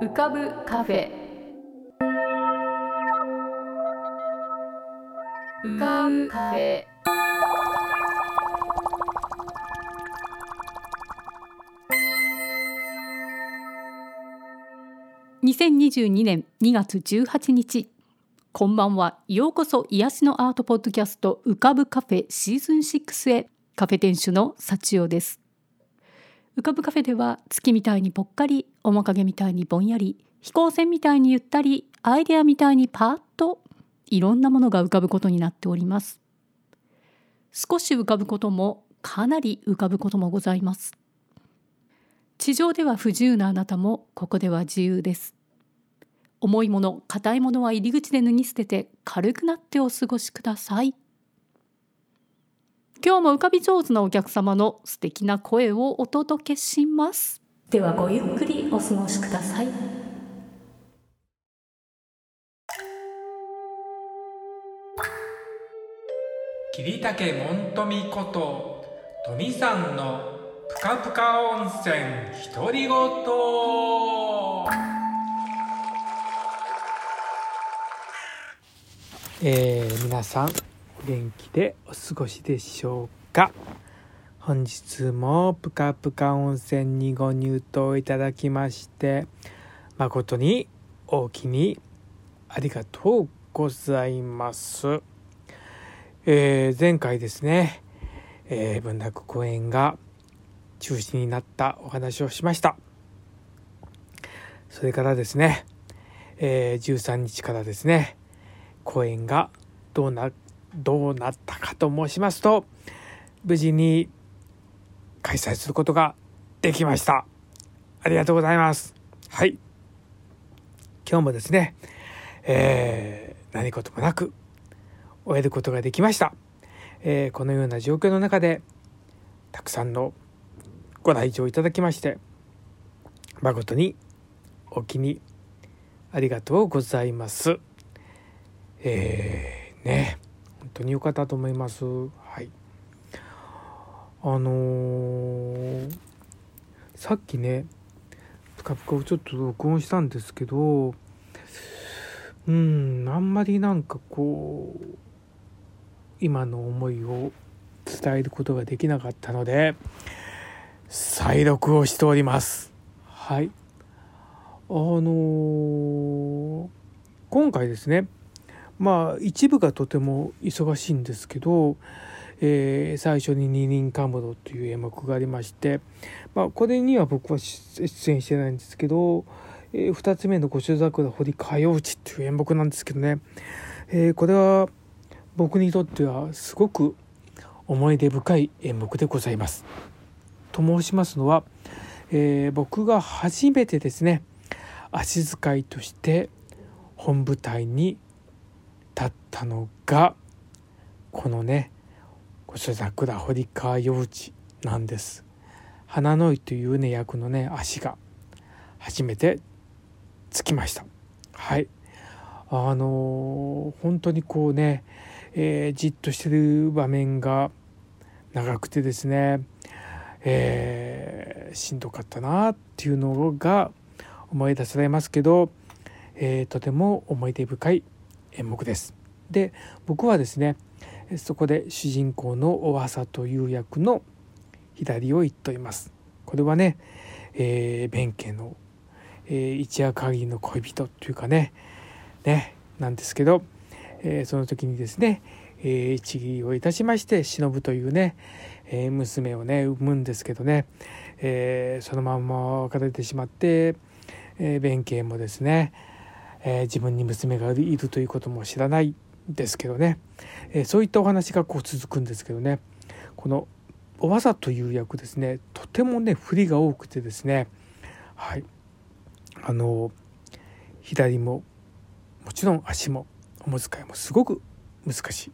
浮かぶカフェ。浮かぶカフェ。2022年2月18日。こんばんは。ようこそ癒しのアートポッドキャスト浮かぶカフェシーズン6へ。カフェ店主の幸代です。浮かぶカフェでは月みたいにぽっかり面影みたいにぼんやり飛行船みたいにゆったりアイデアみたいにパーッといろんなものが浮かぶことになっております。少し浮かぶこともかなり浮かぶこともございます。地上では不自由なあなたもここでは自由です。重いもの硬いものは入り口で脱ぎ捨てて軽くなってお過ごしください。今日も浮かび上手なお客様の素敵な声をお届けします。ではごゆっくりお過ごしください。桐竹門富こと富さんのぷかぷか温泉独り言。えー、皆さんお元気でお過ごしでしょうか？本日もぷかぷか温泉にご入湯いただきまして誠に大きにありがとうございます。えー前回ですね、えー文楽公演が中止になったお話をしました。それからですね、えー13日からですね、公演がどうな、どうなったかと申しますと、無事に開催することができました。ありがとうございます。はい。今日もですね、えー何事もなく終えることができました、えーこのような状況の中でたくさんのご来場いただきまして誠にお気にありがとうございますえーね本当に良かったと思います。はい。あのーさっきねぷかぷかをちょっと録音したんですけどうんあんまりなんかこう今の思いを伝えることができなかったので再録をしております。はい。あのー今回ですねまあ一部がとても忙しいんですけど、えー最初に「二輪カムロ」という演目がありまして、まあ、これには僕は出演してないんですけどえー2つ目の「五所桜堀歌謡地」っていう演目なんですけどね、えーこれは僕にとってはすごく思い出深い演目でございます。と申しますのは、えー僕が初めてですね足遣いとして本舞台に立ったのがこのね「五所桜堀川幼稚」なんです。花の井というね役のね足が初めてつきました。はい。あのー本当にこうね、えーじっとしてる場面が長くてですね、えーしんどかったなっていうのが思い出されますけど、えーとても思い出深い演目です。で僕はですねそこで主人公のおわさという役の左を言っております。これはね、えー弁慶のえー一夜限りの恋人というかねねなんですけど、えーその時にですね、えー一義をいたしまして忍というね、えー娘をね産むんですけどね、えーそのまんま別れてしまって、えー弁慶もですね、えー自分に娘がいるということも知らないですけどね、えーそういったお話がこう続くんですけどね。このおわさという役ですね。とてもね振りが多くてですね。はい。あの左ももちろん足もおむ遣いもすごく難しい。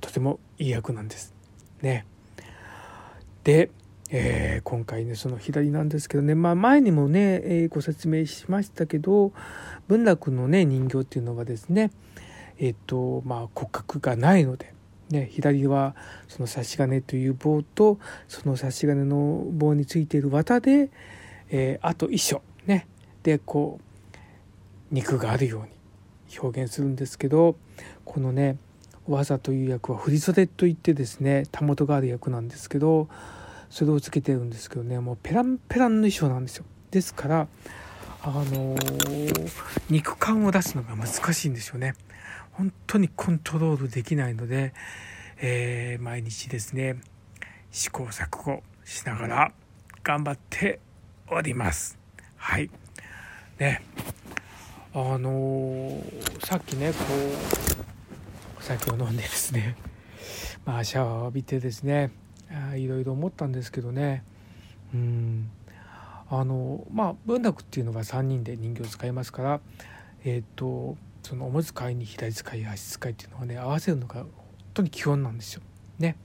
とてもいい役なんです。ね。で、えー今回ねその左なんですけどね、まあ、前にもね、えーご説明しましたけど文楽のね人形っていうのはですねえっ、とまあ骨格がないので。ね、左はその差し金という棒とその差し金の棒についている綿で、えーあと衣装ねでこう肉があるように表現するんですけどこのね技という役は振袖といってですねたもとがある役なんですけどそれをつけてるんですけどねもうペランペランの衣装なんですよ。ですからあのー、肉感を出すのが難しいんですよね。本当にコントロールできないので、えー、毎日ですね試行錯誤しながら頑張っております。はい。ね。あのー、さっきねこうお酒を飲んでですねまあシャワーを浴びてですねいろいろ思ったんですけどねうんあのまあ文楽っていうのが3人で人形を使いますからえっ、ー、とそのおむ使いに左使い足使いっていうのはね合わせるのが本当に基本なんですよ。ね。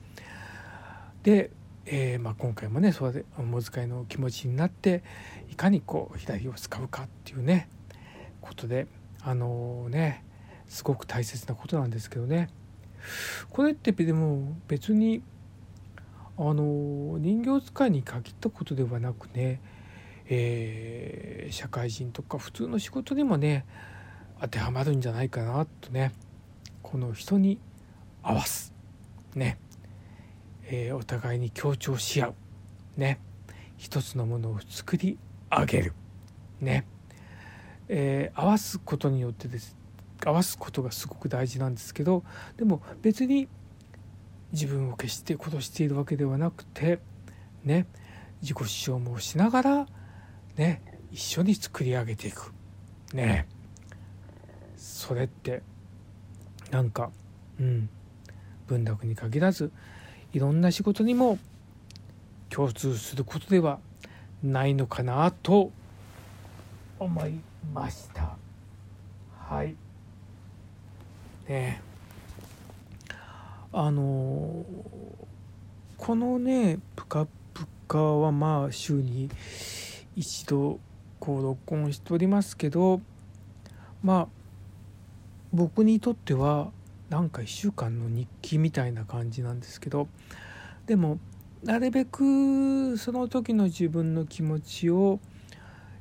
で、えー、まあ、今回もねそうやっておむ使いの気持ちになっていかにこう左を使うかっていうねことであのー、ねすごく大切なことなんですけどねこれってでも別にあの人形使いに限ったことではなくね、えー、社会人とか普通の仕事にもね当てはまるんじゃないかなとねこの人に合わす。ね、えー、お互いに強調し合う。ね。一つのものを作り上げる。ね、えー、合わすことによってです。合わすことがすごく大事なんですけどでも別に自分を決して殺しているわけではなくてね自己主張もしながらね一緒に作り上げていく。ね。それってなんかうん文楽に限らずいろんな仕事にも共通することではないのかなと思いました。はい。ねあのこのね「ぷかぷか」はまあ週に一度こう録音しておりますけどまあ僕にとってはなんか1週間の日記みたいな感じなんですけどでもなるべくその時の自分の気持ちを、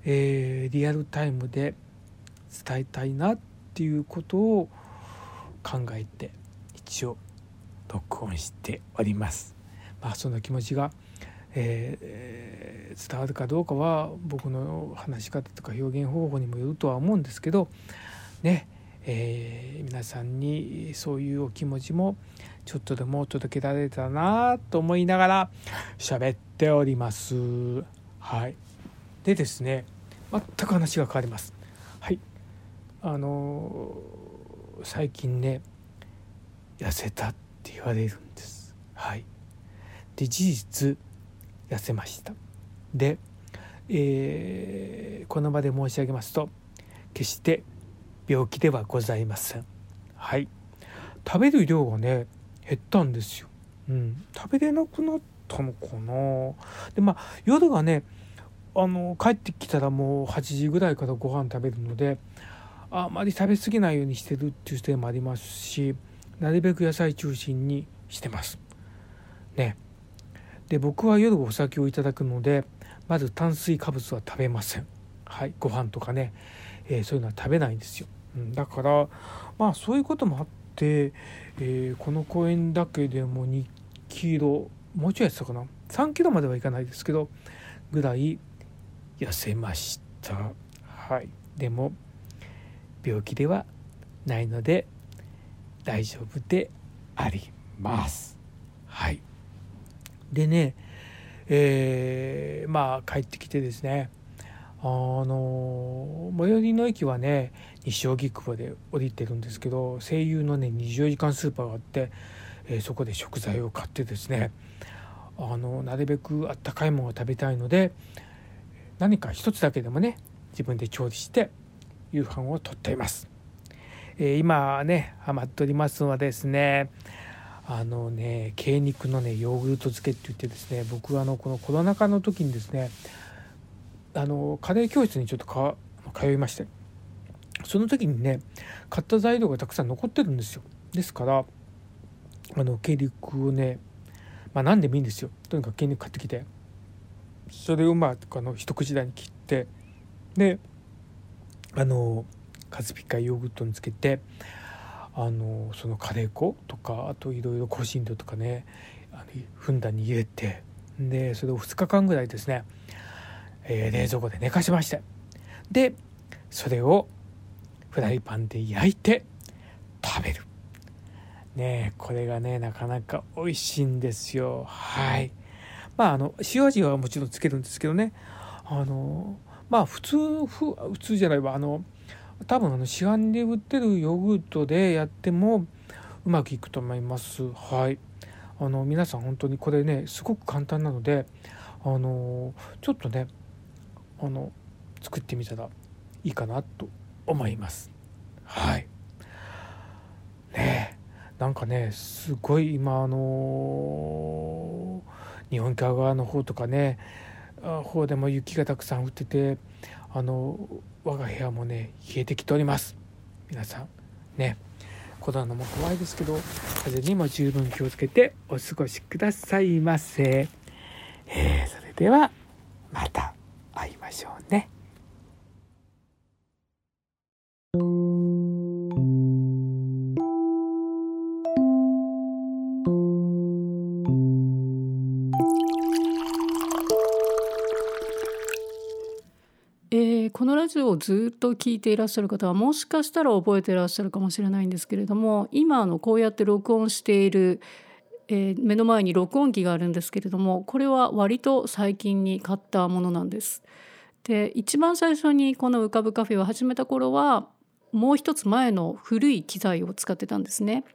えー、リアルタイムで伝えたいなっていうことを考えて一応録音しております。まあ、その気持ちが、えー、伝わるかどうかは僕の話し方とか表現方法にもよるとは思うんですけどね、えー、皆さんにそういうお気持ちもちょっとでも届けられたなと思いながら喋っております。はい、でですね全く話が変わります。はいあのー、最近ね痩せたっって言われるんです。はい、で事実痩せました。で、えー、この場で申し上げますと決して病気ではございません。はい、食べる量がね減ったんですよ。うん、食べれなくなったのかな。でまあ夜がねあの帰ってきたらもう8時ぐらいからご飯食べるのであまり食べ過ぎないようにしてるっていう点もありますしなるべく野菜中心にしてます。ね。で僕は夜お酒をいただくのでまず炭水化物は食べません。はい、ご飯とかね、えー、そういうのは食べないんですよ。うん、だからまあそういうこともあって、えー、この公園だけでも2キロもうちょいやってたかな3キロまではいかないですけどぐらい痩せました。はい、でも病気ではないので大丈夫であります。はい、でね、えー、まあ帰ってきてですねあの最寄りの駅はね西荻窪で降りてるんですけど声優のね24時間スーパーがあって、えー、そこで食材を買ってですねあのなるべくあったかいものを食べたいので何か一つだけでもね自分で調理して夕飯をとっています。えー、今ねハマっておりますのはですねあのね鶏肉のねヨーグルト漬けって言ってですね僕はあのこのコロナ禍の時にですねあのカレー教室にちょっとか通いましてその時にね買った材料がたくさん残ってるんですよ。ですからあの鶏肉をねまあ何でもいいんですよ。とにかく鶏肉買ってきてそれをまああの一口大に切ってであのカスピカヨーグルトにつけてあのそのカレー粉とかあといろいろ香辛料とかねあのふんだんに入れてでそれを2日間ぐらいですね、えー、冷蔵庫で寝かしましてでそれをフライパンで焼いて食べる。ねこれがねなかなか美味しいんですよ。はい。まああの塩味はもちろんつけるんですけどね。あのまあ普通普通じゃないわ。あの多分あの市販で売ってるヨーグルトでやってもうまくいくと思います。はい。あの皆さん本当にこれねすごく簡単なのであのちょっとねあの作ってみたらいいかなと思います。はい。ねなんかねすごい今あの日本海側の方とかね方でも雪がたくさん降っててあの我が部屋もね冷えてきております。皆さんね。コロナも怖いですけど風にも十分気をつけてお過ごしくださいませ、えー、それではまた。ジオをずっと聞いていらっしゃる方はもしかしたら覚えていらっしゃるかもしれないんですけれども今のこうやって録音している、えー、目の前に録音機があるんですけれどもこれは割と最近に買ったものなんです。で一番最初にこの「浮かぶカフェ」を始めた頃はもう一つ前の古い機材を使ってたんですね。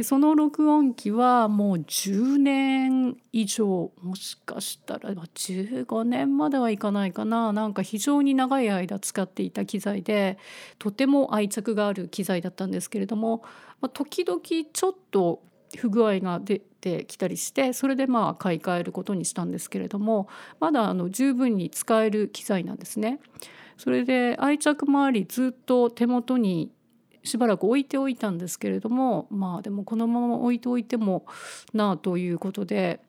でその録音機はもう10年以上もしかしたら15年まではいかないかななんか非常に長い間使っていた機材でとても愛着がある機材だったんですけれども、まあ、時々ちょっと不具合が出てきたりしてそれでまあ買い替えることにしたんですけれどもまだあの十分に使える機材なんですね。それで愛着もありずっと手元にしばらく置いておいたんですけれどもまあでもこのまま置いておいてもなあということで、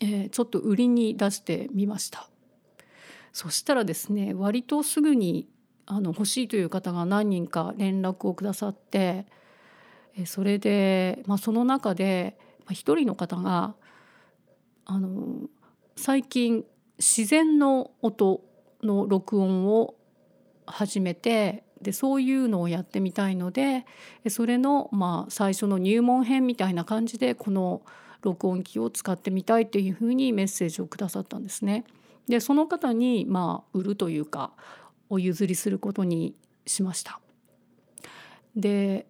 えー、ちょっと売りに出してみました。そしたらですね割とすぐにあの欲しいという方が何人か連絡をくださってそれで、まあ、その中で一人の方があの最近自然の音の録音を始めてでそういうのをやってみたいのでそれのまあ最初の入門編みたいな感じでこの録音機を使ってみたいというふうにメッセージをくださったんですね。でその方にまあ売るというかお譲りすることにしました。で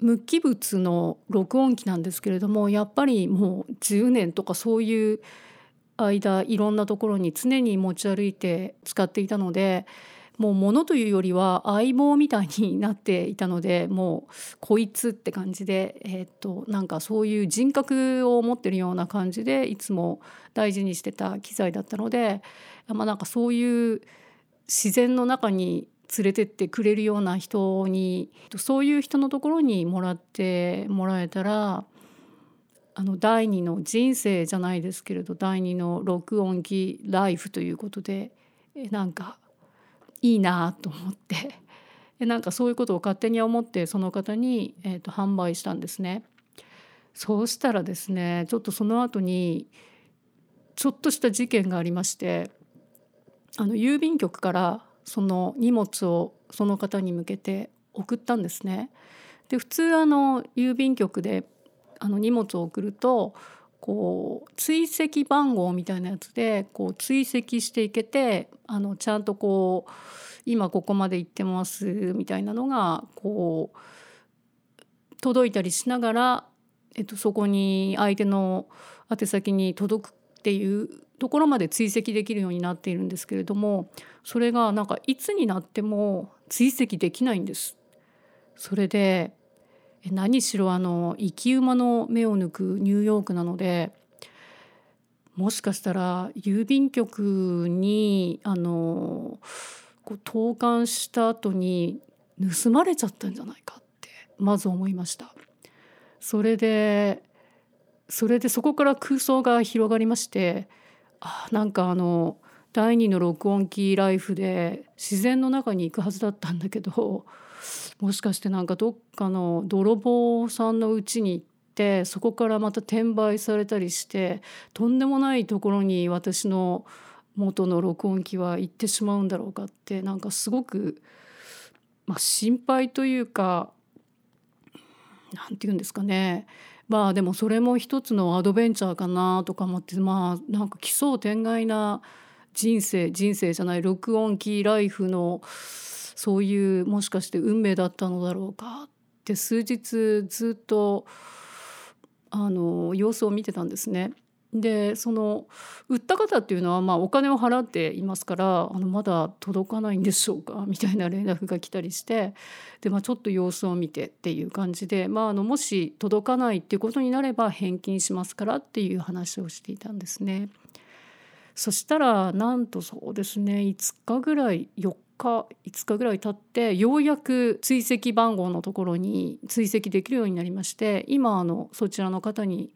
無機物の録音機なんですけれどもやっぱりもう10年とかそういう間いろんなところに常に持ち歩いて使っていたのでもう物というよりは相棒みたいになっていたのでもうこいつって感じで、えー、っとなんかそういう人格を持ってるような感じでいつも大事にしてた機材だったので、まあ、なんかそういう自然の中に連れてってくれるような人にそういう人のところにもらってもらえたらあの第二の人生じゃないですけれど第二の録音機ライフということでなんかいいなと思ってなんかそういうことを勝手に思ってその方に、えーと、販売したんですね。そうしたらですねちょっとその後にちょっとした事件がありましてあの郵便局からその荷物をその方に向けて送ったんですね。で普通あの郵便局であの荷物を送るとこう追跡番号みたいなやつでこう追跡していけてあのちゃんとこう今ここまで行ってますみたいなのがこう届いたりしながら、えっと、そこに相手の宛先に届くっていうところまで追跡できるようになっているんですけれどもそれがなんかいつになっても追跡できないんです。それで何しろあの生き馬の目を抜くニューヨークなのでもしかしたら郵便局にあのこう投函した後に盗まれちゃったんじゃないかってまず思いました。それでそれでそこから空想が広がりましてあなんかあの第2の録音機ライフで自然の中に行くはずだったんだけどもしかしてなんかどっかの泥棒さんの家に行ってそこからまた転売されたりしてとんでもないところに私の元の録音機は行ってしまうんだろうかってなんかすごく、まあ、心配というか何て言うんですかね。まあでもそれも一つのアドベンチャーかなとか思ってまあなんか奇想天外な人生人生じゃない録音機ライフのそういうもしかして運命だったのだろうかって数日ずっとあの様子を見てたんですね。でその売った方っていうのはまあお金を払っていますからあのまだ届かないんでしょうか？みたいな連絡が来たりしてで、まあ、ちょっと様子を見てっていう感じで、まあ、あのもし届かないっていうことになれば返金しますからっていう話をしていたんですね。そしたらなんとそうですね5日ぐらい4日5日ぐらい経ってようやく追跡番号のところに追跡できるようになりまして今あのそちらの方に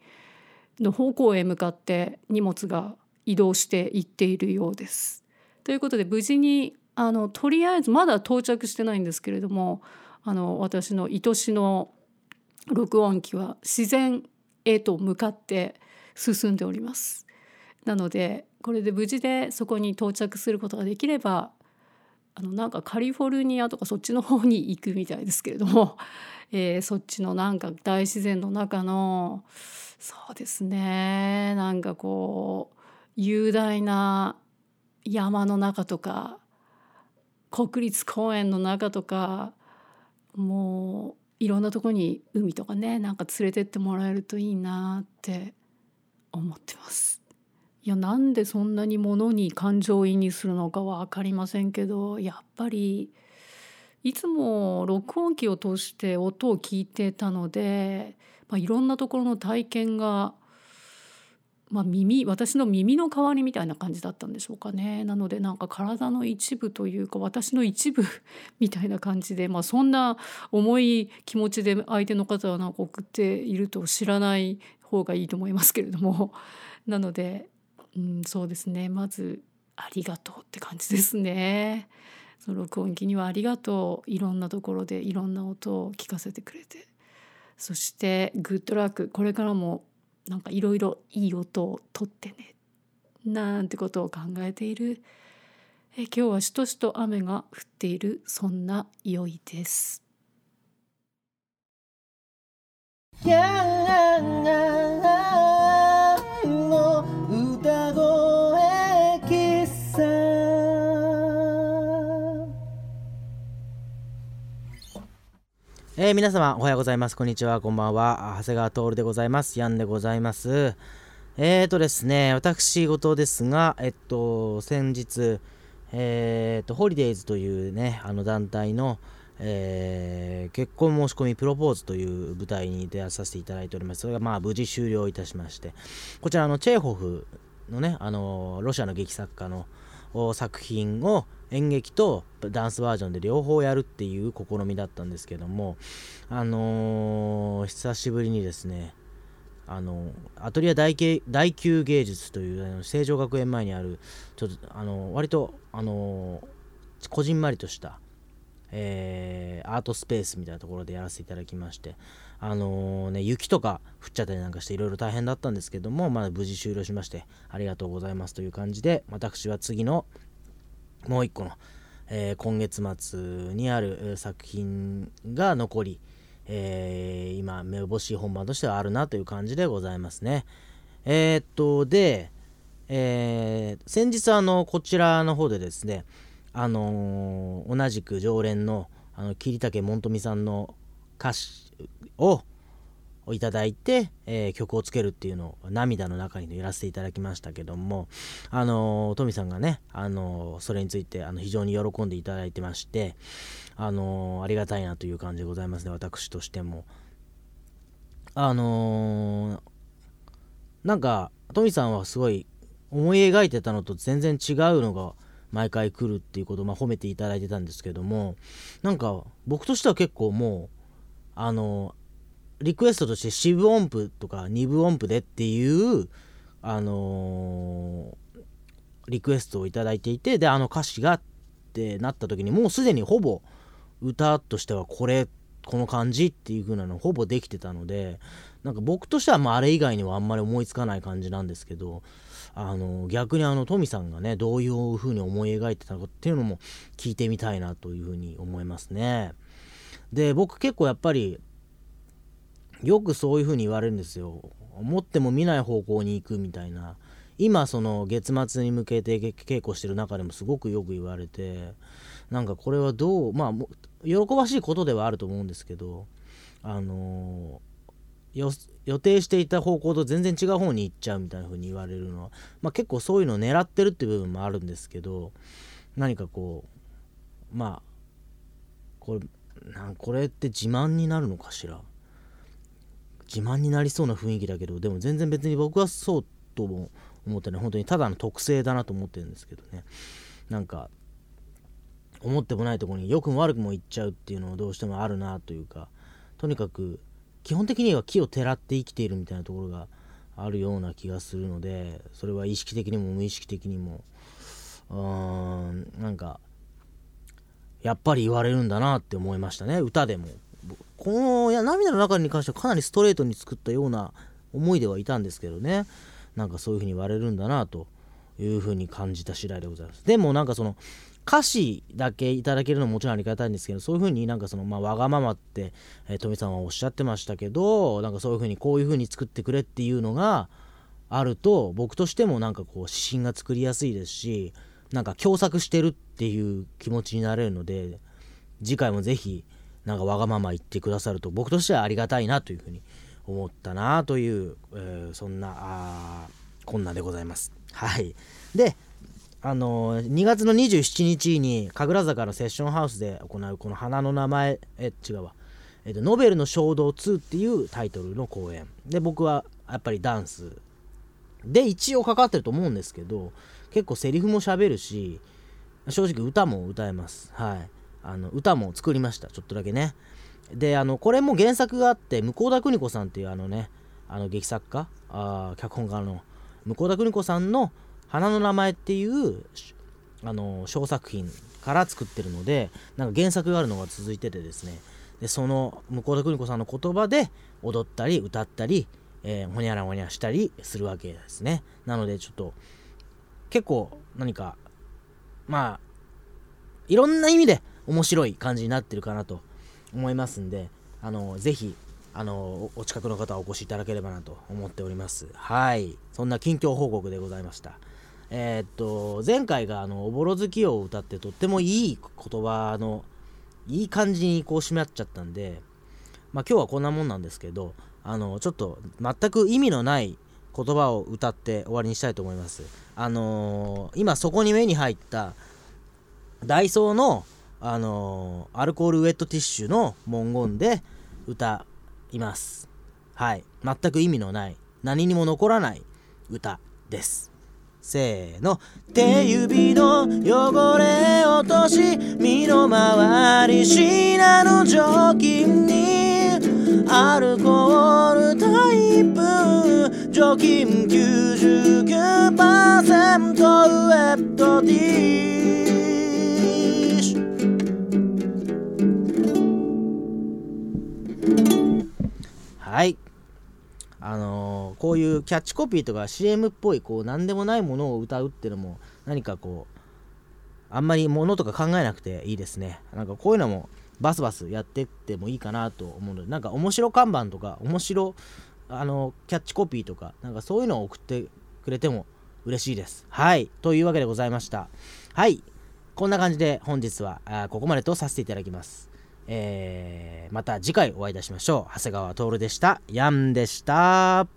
の方向へ向かって荷物が移動していっているようです。ということで無事にあのとりあえずまだ到着してないんですけれどもあの私の愛しの録音機は自然へと向かって進んでおります。なのでこれで無事でそこに到着することができればあのなんかカリフォルニアとかそっちの方に行くみたいですけれども、えー、そっちのなんか大自然の中のそうですねなんかこう雄大な山の中とか国立公園の中とかもういろんなとこに海とかねなんか連れてってもらえるといいなって思ってます。いやなんでそんなにものに感情移入するのかは分かりませんけどやっぱりいつも録音機を通して音を聞いてたので、まあ、いろんなところの体験が、まあ、耳私の耳の代わりみたいな感じだったんでしょうかね。なのでなんか体の一部というか私の一部みたいな感じで、まあ、そんな重い気持ちで相手の方はなんか送っていると知らない方がいいと思いますけれども。なのでうん、そうですね。まずありがとうって感じですね。その録音機にはありがとう。いろんなところでいろんな音を聞かせてくれて。そしてグッドラックこれからもなんかいろいろいい音を取ってね。なんてことを考えている。え今日はしとしと雨が降っている。そんな良いです。えー、皆様おはようございます。こんにちは。こんばんは。長谷川徹でございます。ヤンでございます。えーとですね、私事ですが、えっと、先日、えー、っと、ホリデイズというね、あの団体の、えー、結婚申し込みプロポーズという舞台に出会させていただいております。それがまあ無事終了いたしまして、こちらのチェーホフのね、あの、ロシアの劇作家の作品を演劇とダンスバージョンで両方やるっていう試みだったんですけどもあのー、久しぶりにですねあのアトリエ大大宮芸術というあの成城学園前にあるちょっとあの割とあのこじんまりとした、えー、アートスペースみたいなところでやらせていただきましてあの、ね雪とか降っちゃったりなんかしていろいろ大変だったんですけどもまあ無事終了しましてありがとうございますという感じで私は次のもう一個の、えー、今月末にある作品が残り、えー、今、目星本番としてはあるなという感じでございますね。えー、っと、で、えー、先日あの、こちらの方でですね、あの、同じく常連のあの桐竹門富さんの歌詞ををいただいて、えー、曲をつけるっていうのを涙の中にやらせていただきましたけどもあのー、トミさんがね、あのー、それについてあの非常に喜んでいただいてましてあのありがたいなという感じでございますね私としても。あのなんかトミさんはすごい思い描いてたのと全然違うのが毎回来るっていうことを、まあ、褒めていただいてたんですけどもなんか僕としては結構もうあのリクエストとして四分音符とか二分音符でっていう、あのー、リクエストを頂いていてであの歌詞がってなった時にもうすでにほぼ歌としてはこれこの感じっていう風なのほぼできてたのでなんか僕としてはまああれ以外にはあんまり思いつかない感じなんですけどあの逆にあのトミさんがねどういう風に思い描いてたかっていうのも聞いてみたいなという風に思いますね。で僕結構やっぱりよくそういう風に言われるんですよ。思っても見ない方向に行くみたいな。今その月末に向けて稽古してる中でもすごくよく言われて。なんかこれはどうまあ喜ばしいことではあると思うんですけど。あの、予定していた方向と全然違う方に行っちゃうみたいな風に言われるのは、まあ、結構そういうのを狙ってるって部分もあるんですけど。何かこうまあこれなんこれって自慢になるのかしら。自慢になりそうな雰囲気だけどでも全然別に僕はそうとも思ってない。本当にただの特性だなと思ってるんですけどね。なんか思ってもないとこに良くも悪くも行っちゃうっていうのはどうしてもあるなというかとにかく基本的には木をてらって生きているみたいなところがあるような気がするのでそれは意識的にも無意識的にもうーんなんかやっぱり言われるんだなって思いましたね。歌でも。このいや涙の中に関してはかなりストレートに作ったような思いではいたんですけどね。なんかそういう風に言われるんだなという風に感じた次第でございます。でもなんかその歌詞だけいただけるのももちろんありがたいんですけどそういう風になんかそのまあわがままって、えー、富さんはおっしゃってましたけどなんかそういう風にこういう風に作ってくれっていうのがあると僕としてもなんかこう指針が作りやすいですしなんか共作してるっていう気持ちになれるので次回もぜひなんかわがまま言ってくださると僕としてはありがたいなというふうに思ったなという、えー、そんなこんなでございます。はい。で、あのー、2月の27日に神楽坂のセッションハウスで行うこの花の名前、え、違うわ。えっ、と、ノベルの衝動2っていうタイトルの公演。で、僕はやっぱりダンスで一応かかってると思うんですけど、結構セリフも喋るし、正直歌も歌えます。はい。あの歌も作りましたちょっとだけね。であのこれも原作があって向田邦子さんっていうあのねあの劇作家あ脚本家の向田邦子さんの「花の名前」っていうあの小作品から作ってるのでなんか原作があるのが続いててですね。でその向田邦子さんの言葉で踊ったり歌ったり、えー、ほにゃらほにゃしたりするわけですね。なのでちょっと結構何かまあいろんな意味で面白い感じになってるかなと思いますんで、あの、ぜひ、あの、お近くの方はお越しいただければなと思っております。はい。そんな近況報告でございました。えー、っと、前回が、あの、おぼろ月を歌ってとってもいい言葉の、いい感じにこう締まっちゃったんで、まあ今日はこんなもんなんですけど、あの、ちょっと全く意味のない言葉を歌って終わりにしたいと思います。あのー、今そこに目に入ったダイソーのあのー、アルコールウェットティッシュの文言で歌います。はい。全く意味のない、何にも残らない歌です。せーの。手指の汚れ落とし、身の回りシナの除菌に、アルコールタイプ、除菌99%ウェットティッシュはい。あのー、こういうキャッチコピーとか CM っぽいこう何でもないものを歌うっていうのも何かこうあんまりものとか考えなくていいですね。なんかこういうのもバスバスやってってもいいかなと思うのでなんか面白看板とか面白あのキャッチコピーとかなんかそういうのを送ってくれても嬉しいです。はい。というわけでございました。はい。こんな感じで本日はここまでとさせていただきます。えー、また次回お会いいたしましょう。長谷川徹でした。ヤンでした。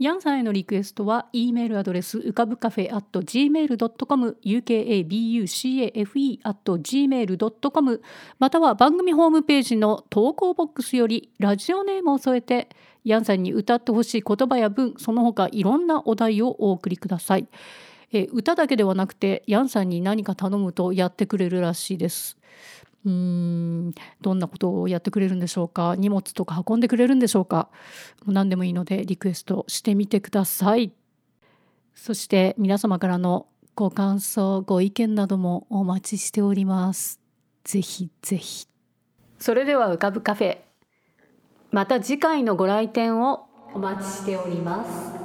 ヤンさんへのリクエストは e メールアドレスうかぶカフェ at gmail.com ukabucafe at gmail.com または番組ホームページの投稿ボックスよりラジオネームを添えてヤンさんに歌ってほしい言葉や文その他いろんなお題をお送りください、え歌だけではなくてヤンさんに何か頼むとやってくれるらしいです。うんどんなことをやってくれるんでしょうか？荷物とか運んでくれるんでしょうか？何でもいいのでリクエストしてみてください。そして皆様からのご感想ご意見などもお待ちしております。ぜひぜひ。それでは浮かぶカフェ。また次回のご来店をお待ちしております。